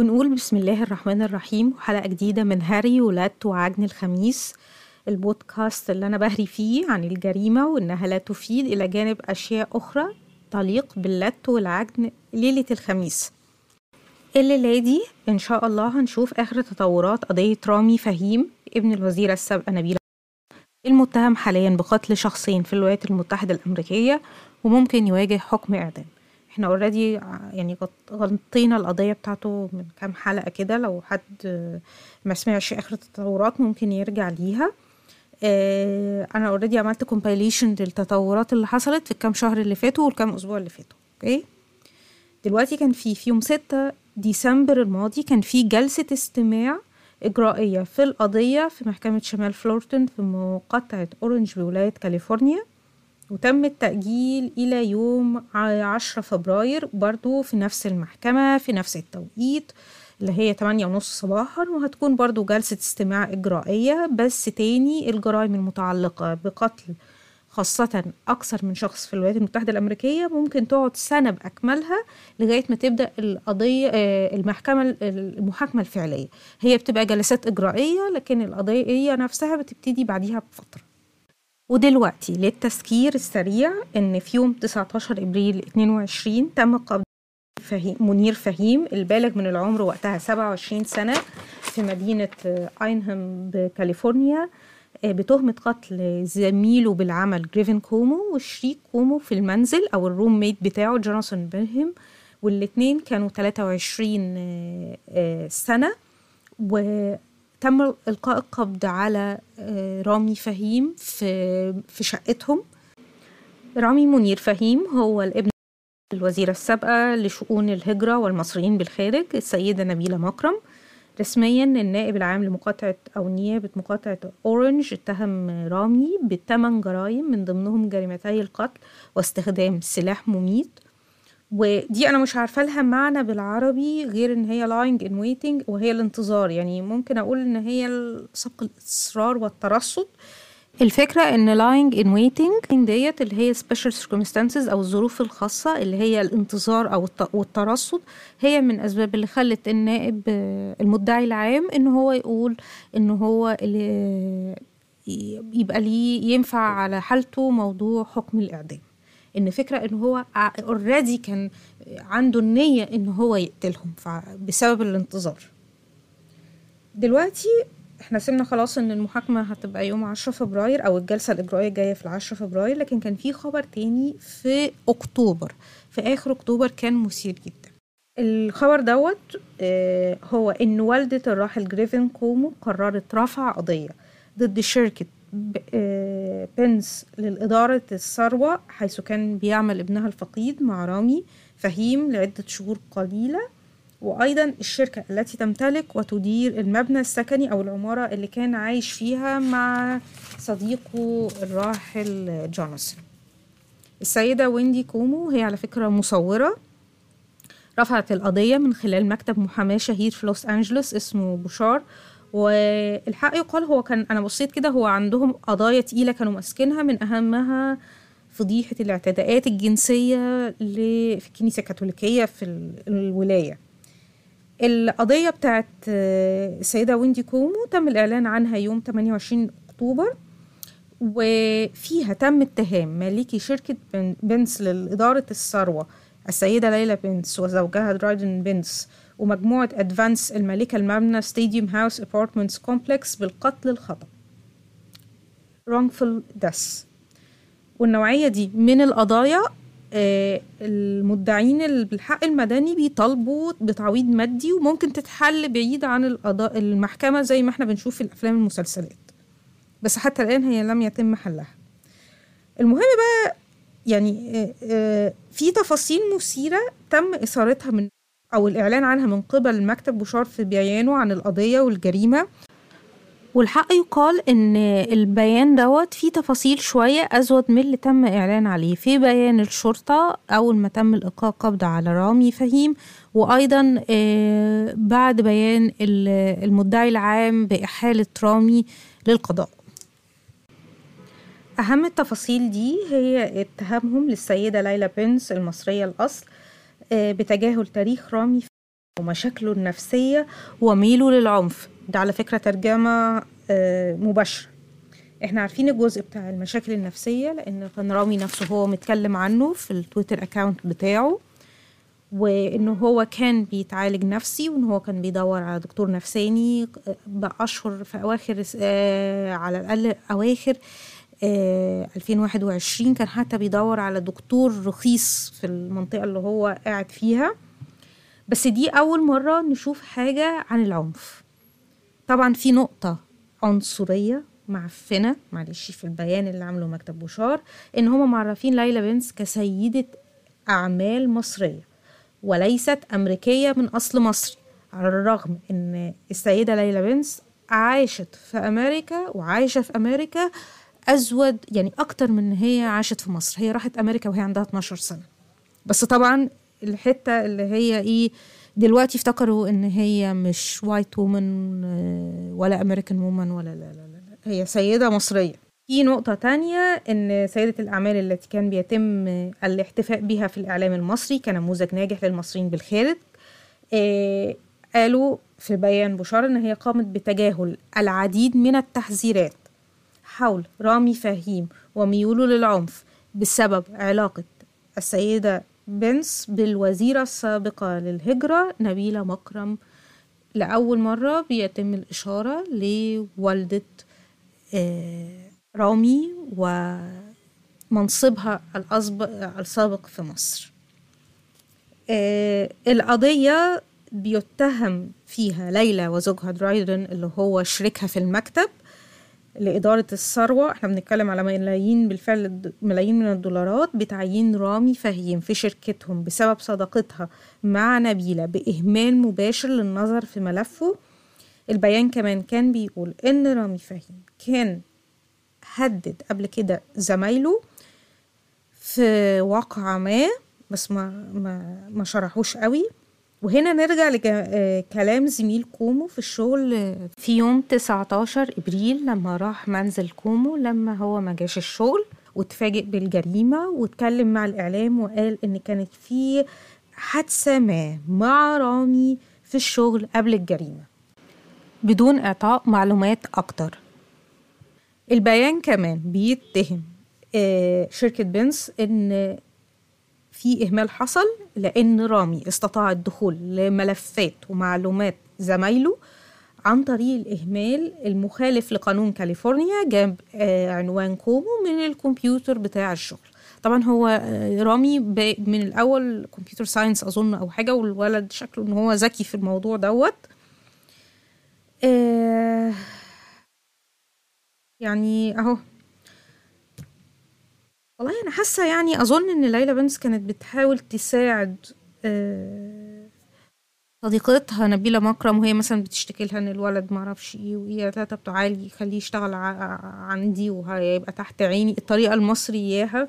ونقول بسم الله الرحمن الرحيم. وحلقة جديدة من هاري ولادت وعجن الخميس البودكاست اللي أنا بهري فيه عن الجريمة وإنها لا تفيد إلى جانب أشياء أخرى تليق باللت والعجن ليلة الخميس. الليلة دي إن شاء الله هنشوف آخر تطورات قضية رامي فهيم ابن الوزيرة السابقة نبيلة المتهم حاليا بقتل شخصين في الولايات المتحدة الأمريكية وممكن يواجه حكم إعدام. إحنا already يعني غط- غطينا القضية بتاعته من كام حلقة كده. لو حد ما سمعش آخر التطورات ممكن يرجع ليها. آه، أنا already عملت compilation للتطورات اللي حصلت في الكام شهر اللي فاتوا والكام أسبوع اللي فاتوا okay دلوقتي كان في في يوم 6 ديسمبر الماضي كان في جلسة استماع إجرائية في القضية في محكمة شمال فلورتون في مقاطعة أورنج بولاية كاليفورنيا. وتم التأجيل إلى يوم ع- 10 فبراير برضو في نفس المحكمة في نفس التوقيت اللي هي 8 ونص صباحا وهتكون برضو جلسة استماع إجرائية بس تاني الجرائم المتعلقة بقتل خاصة أكثر من شخص في الولايات المتحدة الأمريكية ممكن تقعد سنة بأكملها لغاية ما تبدأ القضية آه، المحكمة المحاكمة الفعلية. هي بتبقى جلسات إجرائية لكن القضية نفسها بتبتدي بعديها بفترة. ودلوقتي للتذكير السريع إن في يوم 19 إبريل 22 تم قبض فهيم منير فهيم البالغ من العمر وقتها 27 سنة في مدينة آه، أناهايم بكاليفورنيا آه، بتهمة قتل زميله بالعمل جريفن كومو وشريك كومو في المنزل أو ال roommate بتاعه جوناثان بيرهم والاتنين كانوا 23 آه، آه، وتم إلقاء القبض على آه، رامي فهيم في في شقتهم. رامي منير فهيم هو الابن الوزيرة السابقة لشؤون الهجرة والمصريين بالخارج السيدة نبيلة مكرم. رسميا النائب العام لمقاطعة أو نيابة مقاطعة أورنج اتهم رامي بثمان جرائم من ضمنهم جريمتي القتل واستخدام سلاح مميت. ودي أنا مش عارفة لها معنى بالعربي غير إن هي lying in waiting وهي الانتظار. يعني ممكن أقول إن هي سبق الإصرار والترصد. الفكرة إن lying in waiting ديت اللي هي special circumstances أو الظروف الخاصة اللي هي الانتظار الت- والترصد هي من أسباب اللي خلت النائب المدعي العام إن هو يقول إن هو يبقى ليه ينفع على حالته موضوع حكم الإعدام. إن فكرة إن هو اوريدي كان عنده النية إن هو يقتلهم بسبب الانتظار. دلوقتي إحنا سيبنا خلاص إن المحاكمة هتبقى يوم 10 فبراير أو الجلسة الإجرائية جاية في 10 فبراير لكن كان في خبر تاني في أكتوبر. في آخر أكتوبر كان مثير جدا. الخبر دوت آه، هو إن والدة الراحل جريفن كومو قررت رفع قضية ضد شركة بنس لإدارة الثروة حيث كان بيعمل ابنها الفقيد مع رامي فهيم لعدة شهور قليلة. وأيضا الشركة التي تمتلك وتدير المبنى السكني أو العمارة اللي كان عايش فيها مع صديقه الراحل جوناثان. السيدة ويندي كومو هي على فكرة مصورة رفعت القضية من خلال مكتب محاماة شهير في لوس أنجلوس اسمه بوشار والحق يقال هو كان أنا بصيت كده هو عندهم قضايا تقيلة كانوا ماسكينها من أهمها فضيحة الاعتداءات الجنسية في الكنيسة الكاثوليكية في ال- الولاية. القضية بتاعت آه، السيدة ويندي كومو تم الإعلان عنها يوم 28 أكتوبر وفيها تم اتهام مالكي شركة بن- بنس لإدارة الثروة. السيدة ليلى بنس وزوجها درايدن بنس ومجموعة أدفانس المالكة المبنى ستاديوم هاوس apartments complex بالقتل الخطأ. Wrongful death والنوعية دي من القضايا آه، المدعين ال- بالحق المدني بيطالبوا بتعويض مادي وممكن تتحل بعيد عن القضاء المحكمة زي ما إحنا بنشوف في الأفلام والمسلسلات. بس حتى الآن هي لم يتم حلها. المهم بقى يعني آه، آه، في تفاصيل مثيرة تم إثارتها من أو الإعلان عنها من قبل مكتب بوشار في بيانه عن القضية والجريمة. والحق يقال إن البيان دوت فيه تفاصيل شوية أزود من اللي تم إعلان عليه. في بيان الشرطة أول ما تم القاء قبض على رامي فهيم وأيضا آه، بعد بيان ال- المدعي العام بإحالة رامي للقضاء. أهم التفاصيل دي هي اتهامهم للسيدة ليلى بنس المصرية الأصل آه، بتجاهل تاريخ رامي ومشاكله النفسية وميله للعنف. ده على فكرة ترجمة آه، مباشرة. إحنا عارفين الجزء بتاع المشاكل النفسية لأن كان رامي نفسه هو متكلم عنه في التويتر أكاونت بتاعه وانه هو كان بيتعالج نفسي وإن هو كان بيدور على دكتور نفساني بأشهر في أواخر آه على الأقل أواخر آه 2021 كان حتى بيدور على دكتور رخيص في المنطقة اللي هو قاعد فيها. بس دي أول مرة نشوف حاجة عن العنف. طبعا في نقطة عنصرية معفنة معلش في البيان اللي عمله مكتب بوشار إن هما معرفين ليلى بنس كسيدة أعمال مصرية وليست أمريكية من أصل مصري على الرغم إن السيدة ليلى بنس عاشت في أمريكا وعايشة في أمريكا أزود يعني أكتر من هي عاشت في مصر. هي راحت أمريكا وهي عندها 12 سنة. بس طبعا الحتة اللي هي إيه دلوقتي افتكروا إن هي مش white woman ولا American woman ولا لا لا لا هي سيدة مصرية. في نقطة تانية إن سيدة الأعمال التي كان بيتم الاحتفاء بها في الإعلام المصري كنموذج ناجح للمصريين بالخارج آه قالوا في بيان بشارة إن هي قامت بتجاهل العديد من التحذيرات. حول رامي فهيم وميوله للعنف بسبب علاقة السيدة بنس بالوزيرة السابقة للهجرة نبيلة مكرم. لأول مرة بيتم الإشارة لوالدة آه رامي ومنصبها السابق في مصر. آه القضية بيتهم فيها ليلى وزوجها درايدن اللي هو شريكها في المكتب. لإدارة الثروة. إحنا بنتكلم على ملايين بالفعل ملايين من الدولارات بتعيين رامي فهيم في شركتهم بسبب صداقتها مع نبيلة بإهمال مباشر للنظر في ملفه. البيان كمان كان بيقول إن رامي فهيم كان هدد قبل كده زمايله في واقعة ما بس ما ما ما شرحوش قوي. وهنا نرجع لكلام زميل كومو في الشغل في يوم 19 إبريل لما راح منزل كومو لما هو ما جاش الشغل واتفاجئ بالجريمة واتكلم مع الإعلام وقال إن كانت في حادثة ما مع رامي في الشغل قبل الجريمة. بدون إعطاء معلومات أكتر. البيان كمان بيتهم شركة بنس إن في إهمال حصل لأن رامي استطاع الدخول لملفات ومعلومات زمايله عن طريق الإهمال المخالف لقانون كاليفورنيا جاب عنوان كومو من الكمبيوتر بتاع الشغل. طبعا هو رامي من الأول computer science أظن أو حاجة والولد شكله إن هو ذكي في الموضوع دوت. آه يعني أهو. والله أنا حاسة يعني أظن إن ليلى بنس كانت بتحاول تساعد صديقتها نبيلة مكرم وهي مثلا بتشتكي لها إن الولد معرفش إيه وهي تاتا بتاعالي خليه يشتغل عندي وهيبقى تحت عيني الطريقة المصرية اها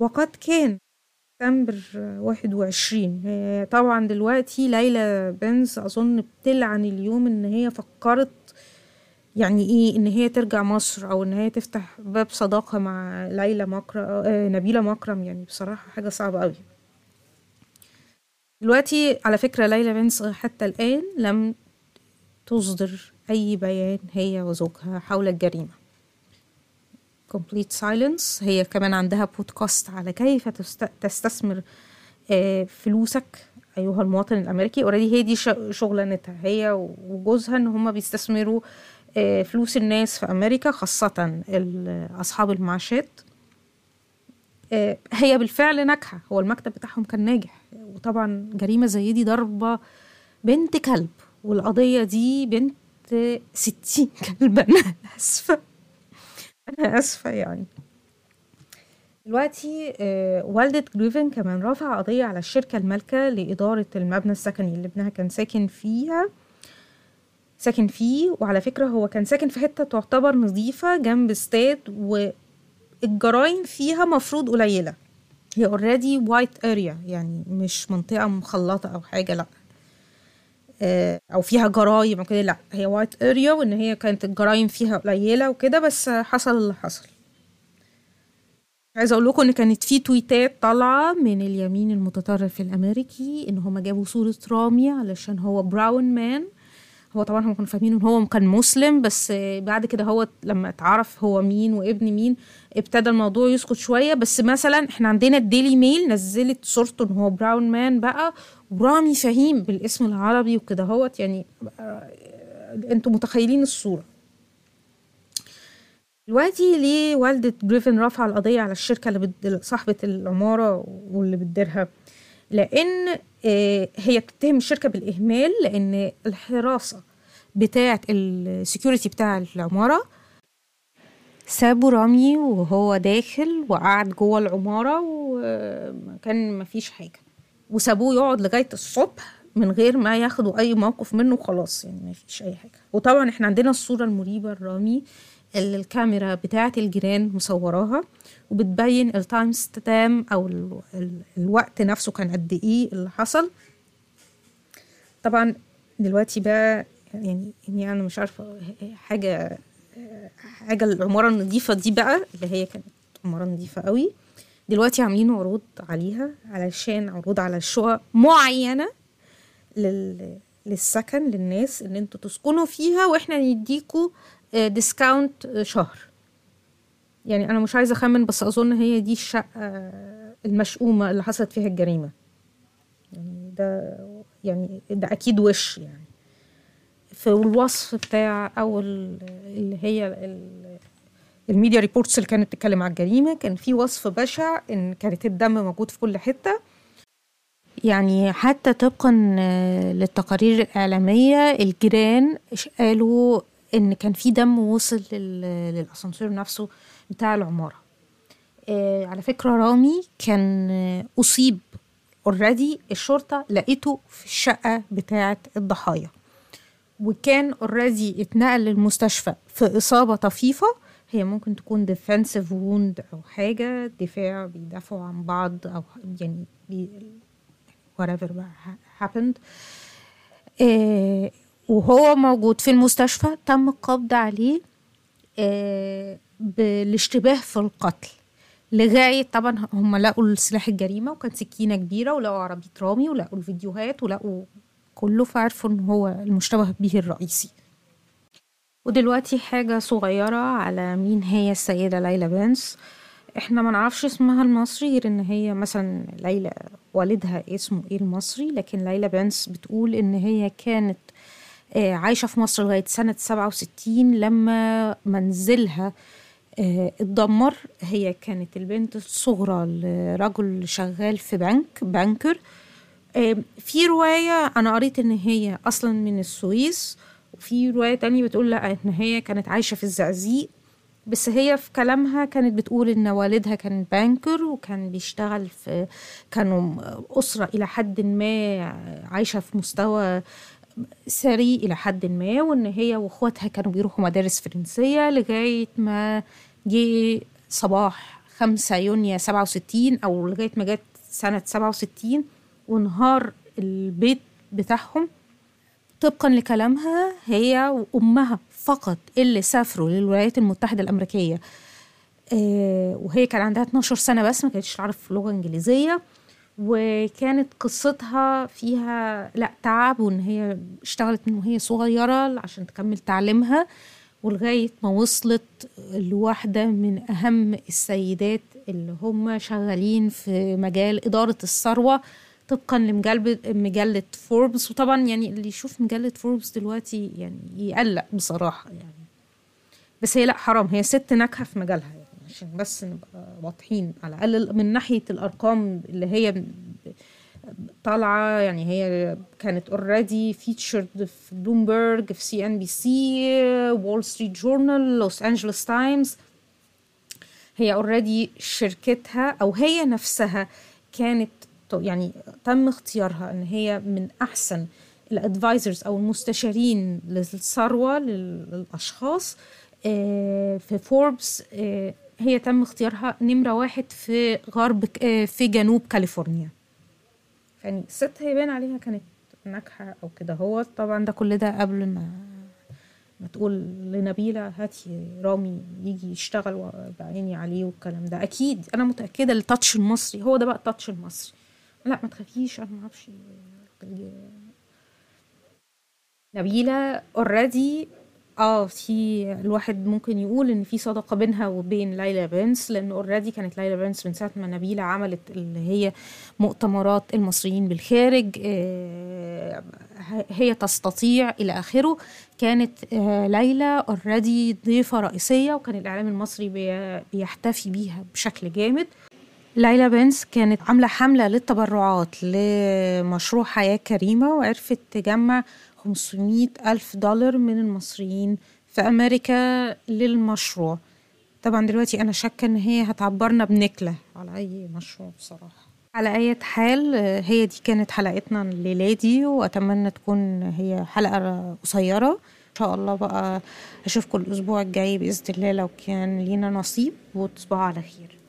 وقد كان سبتمبر واحد وعشرين طبعا دلوقتي ليلى بنز أظن بتلعن اليوم إن هي فكرت يعني إيه إن هي ترجع مصر أو إن هي تفتح باب صداقة مع ليلى مكرم آه نبيلة مكرم يعني بصراحة حاجة صعبة قوي دلوقتي على فكرة ليلى بنس حتى الآن لم تصدر أي بيان هي وزوجها حول الجريمة. Complete silence. هي كمان عندها بودكاست على كيف تستثمر آه فلوسك أيها المواطن الأمريكي. اوريدي هي دي شغلانتها. هي وجوزها إن هما بيستثمروا فلوس الناس في أمريكا خاصة أصحاب المعاشات هي بالفعل ناجحة. هو المكتب بتاعهم كان ناجح. وطبعا جريمة زي دي ضربة بنت كلب والقضية دي بنت ستين كلب أنا آسفة. أنا آسفة يعني. دلوقتي والدة جريفن كومو رافعة قضية على الشركة المالكة لإدارة المبنى السكني اللي ابنها كان ساكن فيها. ساكن فيه وعلى فكرة هو كان ساكن في حتة تعتبر نظيفة جنب استاد والجرايم فيها مفروض قليلة. هي already white area يعني مش منطقة مخلطة أو حاجة لأ. أو فيها جرايم أو كده لأ. هي white area وإن هي كانت الجرايم فيها قليلة وكده بس حصل اللي حصل. عايزة أقول لكم إن كانت في تويتات طالعة من اليمين المتطرف الأمريكي إن هم جابوا صورة رامي علشان هو brown man هو طبعا هم كانوا فاهمين إن هو كان مسلم بس بعد كده هو لما اتعرف هو مين وابن مين ابتدى الموضوع يسكت شوية. بس مثلا إحنا عندنا الديلي ميل نزلت صورته إن هو brown man بقى ورامي فهيم بالاسم العربي وكده هوت. يعني أنتوا متخيلين الصورة. دلوقتي ليه والدة جريفن رفعت القضية على الشركة اللي. صاحبة العمارة واللي بتديرها؟ لأن هي بتتهم الشركة بالإهمال لأن الحراسة بتاعة ال security بتاع العمارة سابوا رامي وهو داخل وقعد جوه العمارة وكان مفيش حاجة. وسابوه يقعد لغاية الصبح من غير ما ياخدوا أي موقف منه خلاص يعني مفيش أي حاجة. وطبعا إحنا عندنا الصورة المريبة الرامي اللي الكاميرا بتاعة الجيران مصوراها. وبتبين ال time stamp أو ال ال الوقت نفسه كان قد إيه اللي حصل. طبعا دلوقتي بقى يعني يعني أنا مش عارفة حاجة حاجة العمارة النظيفة دي بقى اللي هي كانت عمارة نظيفة قوي. دلوقتي عاملين عروض عليها علشان عروض على شقق معينة لل للسكن للناس إن أنتوا تسكنوا فيها وإحنا نديكوا ديسكاونت شهر. يعني أنا مش عايزة أخمن بس أظن هي دي الشقة المشؤومة اللي حصلت فيها الجريمة. يعني ده يعني ده أكيد وش يعني. في الوصف بتاع أو اللي هي ال media reports اللي كانت بتتكلم على الجريمة كان في وصف بشع إن كانت الدم موجود في كل حتة. يعني حتى طبقا للتقارير الإعلامية الجيران قالوا إن كان في دم وصل للأسانسير نفسه. بتاع العمارة. آه على فكرة رامي كان أصيب already الشرطة لقيته في الشقة بتاعة الضحايا. وكان already اتنقل للمستشفى في إصابة طفيفة. هي ممكن تكون defensive wound أو حاجة دفاع بيدافعوا عن بعض أو يعني whatever happened. آه وهو موجود في المستشفى تم القبض عليه. آه بالاشتباه في القتل. لغاية طبعا هم لقوا السلاح الجريمة وكان سكينة كبيرة ولقوا عربية رامي ولقوا الفيديوهات ولقوا كله فعرفوا إن هو المشتبه به الرئيسي. ودلوقتي حاجة صغيرة على مين هي السيدة ليلى بنس إحنا ما نعرفش اسمها المصري غير إن هي مثلا ليلى والدها اسمه إيه المصري لكن ليلى بنس بتقول إن هي كانت عايشة في مصر لغاية سنة سبعة وستين لما منزلها اتدمر. هي كانت البنت الصغرى لرجل شغال في بنك بنكر. في رواية أنا قريت إن هي أصلا من السويس وفي رواية تانية بتقول لأ إن هي كانت عايشة في الزقازيق. بس هي في كلامها كانت بتقول إن والدها كان بانكر وكان بيشتغل في كانوا أسرة إلى حد ما عايشة في مستوى ثري إلى حد ما وإن هي وإخواتها كانوا بيروحوا مدارس فرنسية لغاية ما جه صباح خمسة يونيو سبعة وستين أو لغاية ما جت سنة سبعة وستين وانهار البيت بتاعهم. طبقا لكلامها هي وأمها فقط اللي سافروا للولايات المتحدة الأمريكية. آه وهي كان عندها 12 سنة بس ما كانتش تعرف لغة إنجليزية. وكانت قصتها فيها لا تعب وان هي اشتغلت من وهي صغيرة عشان تكمل تعليمها ولغاية ما وصلت لواحدة من أهم السيدات اللي هم شغالين في مجال إدارة الثروة طبقا مجلة فوربس وطبعا يعني اللي يشوف مجلة فوربس دلوقتي يعني يقلق بصراحة يعني. بس هي لا حرام. هي ست ناجحة في مجالها يعني. عشان بس نبقى واضحين على الأقل من ناحية الأرقام اللي هي طالعة يعني هي كانت already featured في بلومبرج في CNBC Wall Street Journal Los Angeles Times هي already شركتها أو هي نفسها كانت يعني تم اختيارها إن هي من أحسن ال advisors أو المستشارين للثروة للأشخاص في فوربس هي تم اختيارها نمرة واحد في غرب في جنوب كاليفورنيا. يعني الست هيبان عليها كانت ناجحة أو كده. هو طبعا ده كل ده قبل ما ما تقول لنبيلة هاتي رامي يجي يشتغل بعيني عليه والكلام ده. أكيد أنا متأكدة ال touch المصري هو ده بقى ال touch المصري. لا ما تخافيش أنا ما أعرفش. نبيلة already آه في الواحد ممكن يقول إن في صداقة بينها وبين ليلى بنس لأن already كانت ليلى بنس من ساعة ما نبيلة عملت اللي هي مؤتمرات المصريين بالخارج آه هي تستطيع إلى آخره. كانت آه ليلى اوريدي ضيفة رئيسية وكان الإعلام المصري بيحتفي بيها بشكل جامد. ليلى بنس كانت عاملة حملة للتبرعات لمشروع حياة كريمة وعرفت تجمع 500 ألف دولار من المصريين في أمريكا للمشروع. طبعا دلوقتي أنا شاكة إن هي هتعبرنا بنكلة على أي مشروع بصراحة. على أي حال هي دي كانت حلقتنا الليلة دي وأتمنى تكون هي حلقة قصيرة. إن شاء الله بقى أشوفكم الأسبوع الجاي بإذن الله لو كان لينا نصيب وتصبحوا على خير.